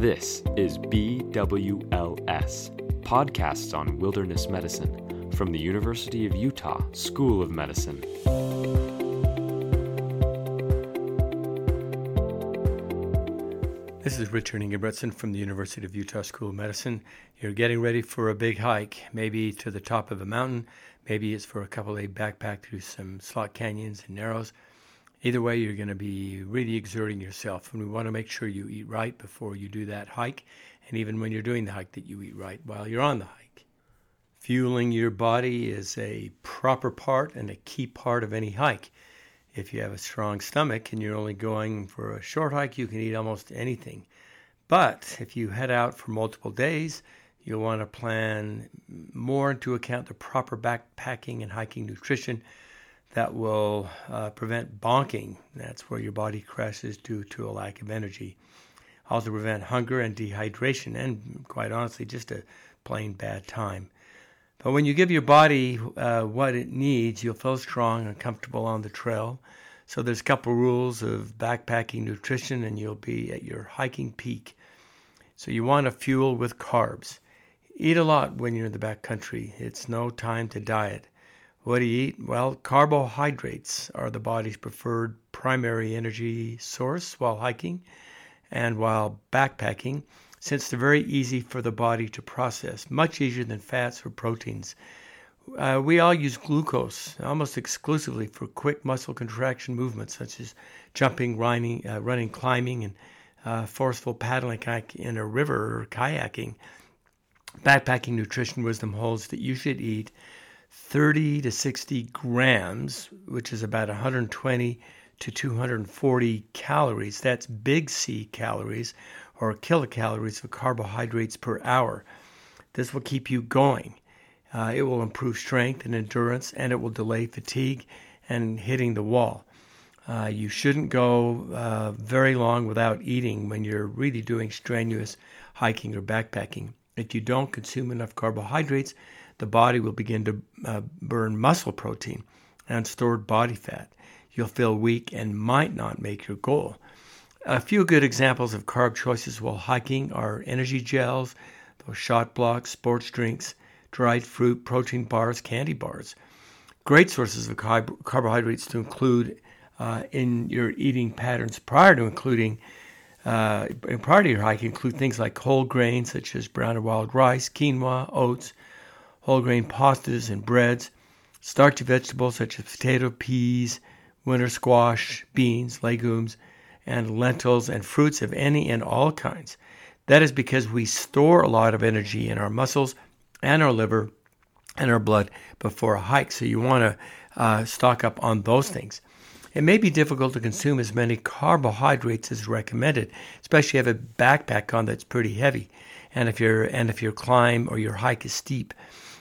This is BWLS, Podcasts on Wilderness Medicine, from the University of Utah School of Medicine. This is Richard Ingebretsen from the University of Utah School of Medicine. You're getting ready for a big hike, maybe to the top of a mountain, maybe it's for a couple day backpack through some slot canyons and narrows. Either way, you're going to be really exerting yourself, and we want to make sure you eat right before you do that hike, and even when you're doing the hike, that you eat right while you're on the hike. Fueling your body is a proper part and a key part of any hike. If you have a strong stomach and you're only going for a short hike, you can eat almost anything. But if you head out for multiple days, you'll want to plan more into account the proper backpacking and hiking nutrition that will uh, prevent bonking. That's where your body crashes due to a lack of energy. Also prevent hunger and dehydration, and quite honestly, just a plain bad time. But when you give your body uh, what it needs, you'll feel strong and comfortable on the trail. So there's a couple rules of backpacking nutrition, and you'll be at your hiking peak. So you want to fuel with carbs. Eat a lot when you're in the backcountry. It's no time to diet. What do you eat? Well, carbohydrates are the body's preferred primary energy source while hiking and while backpacking, since they're very easy for the body to process, much easier than fats or proteins. Uh, we all use glucose almost exclusively for quick muscle contraction movements such as jumping, running, uh, running climbing, and uh, forceful paddling in a river or kayaking. Backpacking nutrition wisdom holds that you should eat 30 to 60 grams, which is about 120 to 240 calories. That's big C calories or kilocalories of carbohydrates per hour. This will keep you going. Uh, it will improve strength and endurance, and it will delay fatigue and hitting the wall. Uh, you shouldn't go uh, very long without eating when you're really doing strenuous hiking or backpacking. If you don't consume enough carbohydrates, the body will begin to uh, burn muscle protein and stored body fat. You'll feel weak and might not make your goal. A few good examples of carb choices while hiking are energy gels, those shot blocks, sports drinks, dried fruit, protein bars, candy bars. Great sources of carb- carbohydrates to include uh, in your eating patterns prior to including uh, prior to your hike include things like whole grains such as brown or wild rice, quinoa, oats, whole grain pastas and breads, starchy vegetables such as potato, peas, winter squash, beans, legumes, and lentils, and fruits of any and all kinds. That is because we store a lot of energy in our muscles and our liver and our blood before a hike. So you want to uh, stock up on those things. It may be difficult to consume as many carbohydrates as recommended, especially if you have a backpack on that's pretty heavy, and if your and if your climb or your hike is steep.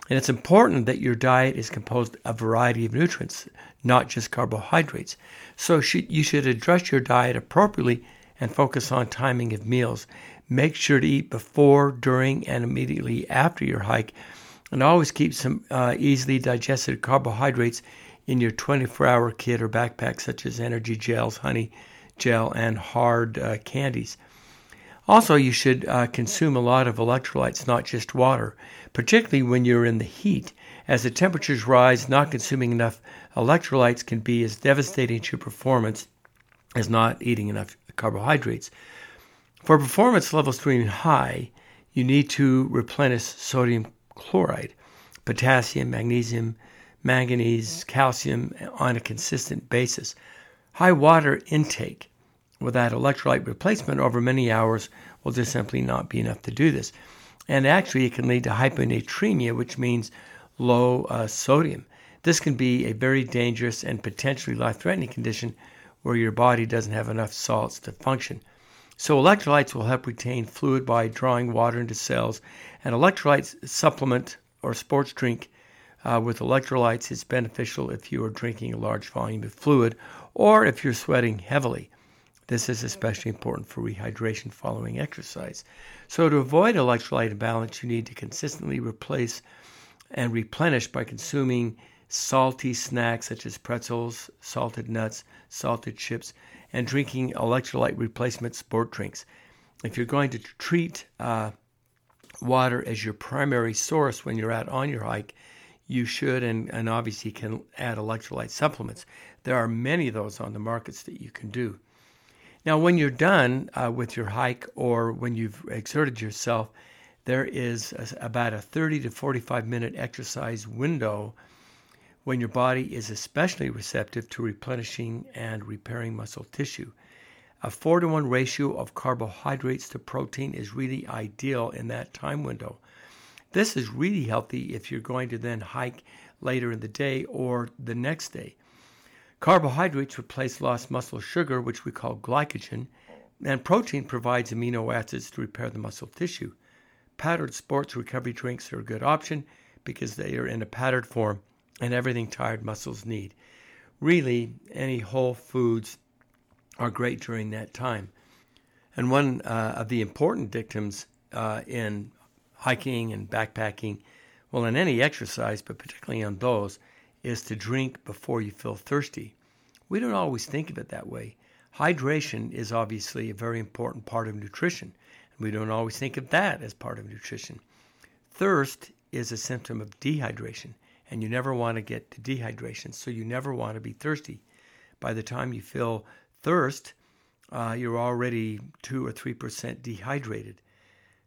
And it's important that your diet is composed of a variety of nutrients, not just carbohydrates. So you should address your diet appropriately and focus on timing of meals. Make sure to eat before, during, and immediately after your hike. And always keep some uh, easily digested carbohydrates in your 24 hour kit or backpack, such as energy gels, honey gel, and hard uh, candies. Also, you should uh, consume a lot of electrolytes, not just water, particularly when you're in the heat. As the temperatures rise, not consuming enough electrolytes can be as devastating to performance as not eating enough carbohydrates. For performance levels to remain high, you need to replenish sodium chloride, potassium, magnesium, manganese, calcium on a consistent basis. High water intake without electrolyte replacement over many hours will just simply not be enough to do this. And actually, it can lead to hyponatremia, which means low uh, sodium. This can be a very dangerous and potentially life threatening condition where your body doesn't have enough salts to function. So, electrolytes will help retain fluid by drawing water into cells. An electrolyte supplement or sports drink uh, with electrolytes is beneficial if you are drinking a large volume of fluid or if you're sweating heavily. This is especially important for rehydration following exercise. So, to avoid electrolyte imbalance, you need to consistently replace and replenish by consuming salty snacks such as pretzels, salted nuts, salted chips, and drinking electrolyte replacement sport drinks. if you're going to treat uh, water as your primary source when you're out on your hike, you should and, and obviously can add electrolyte supplements. There are many of those on the markets that you can do. Now, when you're done uh, with your hike or when you've exerted yourself, there is a, about a 30 to 45 minute exercise window when your body is especially receptive to replenishing and repairing muscle tissue. A 4 to 1 ratio of carbohydrates to protein is really ideal in that time window. This is really healthy if you're going to then hike later in the day or the next day. Carbohydrates replace lost muscle sugar, which we call glycogen, and protein provides amino acids to repair the muscle tissue. Powdered sports recovery drinks are a good option because they are in a powdered form and everything tired muscles need. Really, any whole foods are great during that time. And one uh, of the important dictums uh, in hiking and backpacking, well, in any exercise, but particularly on those, is to drink before you feel thirsty. We don't always think of it that way. Hydration is obviously a very important part of nutrition, and we don't always think of that as part of nutrition. Thirst is a symptom of dehydration, and you never want to get to dehydration, so you never want to be thirsty. By the time you feel thirst, uh, you're already two or three percent dehydrated.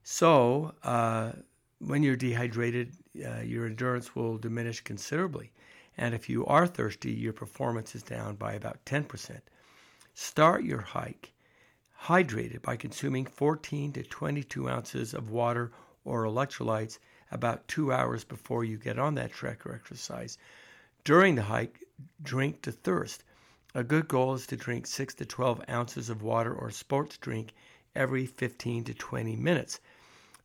So uh, when you're dehydrated, uh, your endurance will diminish considerably. And if you are thirsty, your performance is down by about 10%. Start your hike hydrated by consuming 14 to 22 ounces of water or electrolytes about two hours before you get on that trek or exercise. During the hike, drink to thirst. A good goal is to drink 6 to 12 ounces of water or sports drink every 15 to 20 minutes.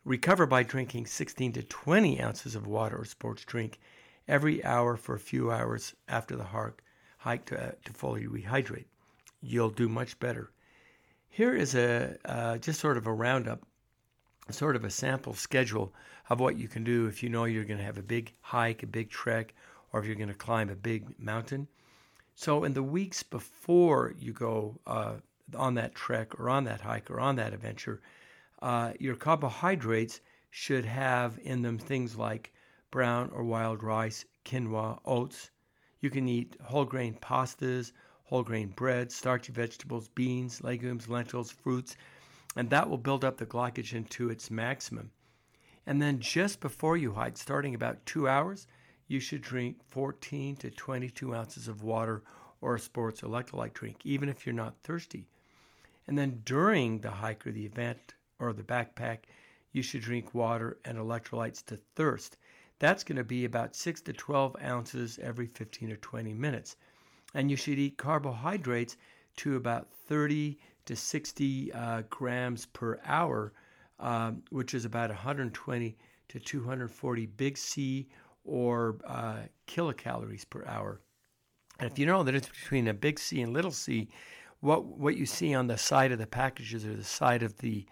Recover by drinking 16 to 20 ounces of water or sports drink every hour for a few hours after the hike to, uh, to fully rehydrate. You'll do much better. Here is a uh, just sort of a roundup, sort of a sample schedule of what you can do if you know you're going to have a big hike, a big trek, or if you're going to climb a big mountain. So, in the weeks before you go uh, on that trek or on that hike or on that adventure, uh, your carbohydrates should have in them things like brown or wild rice, quinoa, oats. You can eat whole grain pastas, whole grain bread, starchy vegetables, beans, legumes, lentils, fruits, and that will build up the glycogen to its maximum. And then just before you hike, starting about two hours, you should drink 14 to 22 ounces of water or a sports electrolyte drink, even if you're not thirsty. And then during the hike or the event or the backpack, you should drink water and electrolytes to thirst. That's going to be about 6 to 12 ounces every 15 or 20 minutes. And you should eat carbohydrates to about 30 to 60 uh, grams per hour, um, which is about 120 to 240 big C or uh, kilocalories per hour. And if you know the difference between a big C and little c, what what you see on the side of the packages or the side of the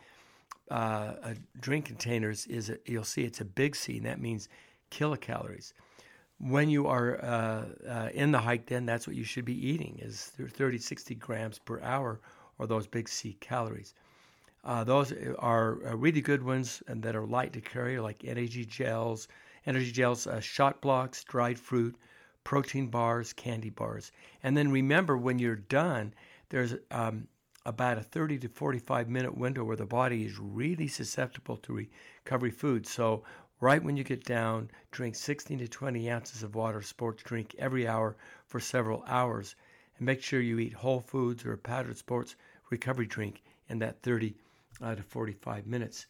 uh, drink containers is a, you'll see it's a big C, and that means kilocalories. When you are uh, uh, in the hike, then that's what you should be eating is 30, 60 grams per hour, or those big C calories. Uh, those are uh, really good ones and that are light to carry, like energy gels, energy gels, uh, shot blocks, dried fruit, protein bars, candy bars. And then remember, when you're done, there's um, about a 30 to 45 minute window where the body is really susceptible to recovery food. So, right when you get down, drink 16 to 20 ounces of water, sports drink every hour for several hours. And make sure you eat whole foods or a powdered sports recovery drink in that 30 uh, to 45 minutes.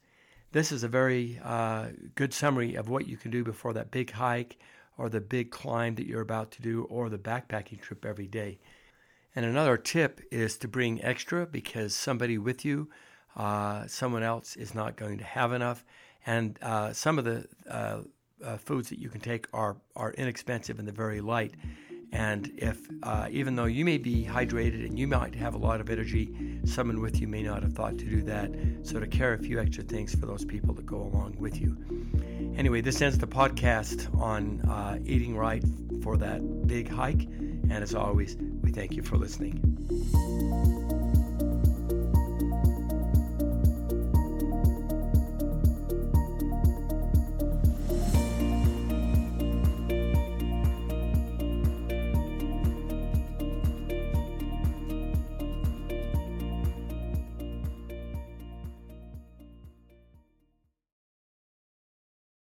This is a very uh, good summary of what you can do before that big hike or the big climb that you're about to do or the backpacking trip every day. And another tip is to bring extra because somebody with you, uh, someone else is not going to have enough. And uh, some of the uh, uh foods that you can take are, are inexpensive and they're very light. And if, uh, even though you may be hydrated and you might have a lot of energy, someone with you may not have thought to do that. So to carry a few extra things for those people that go along with you. Anyway, this ends the podcast on uh, eating right for that big hike. And as always, we thank you for listening.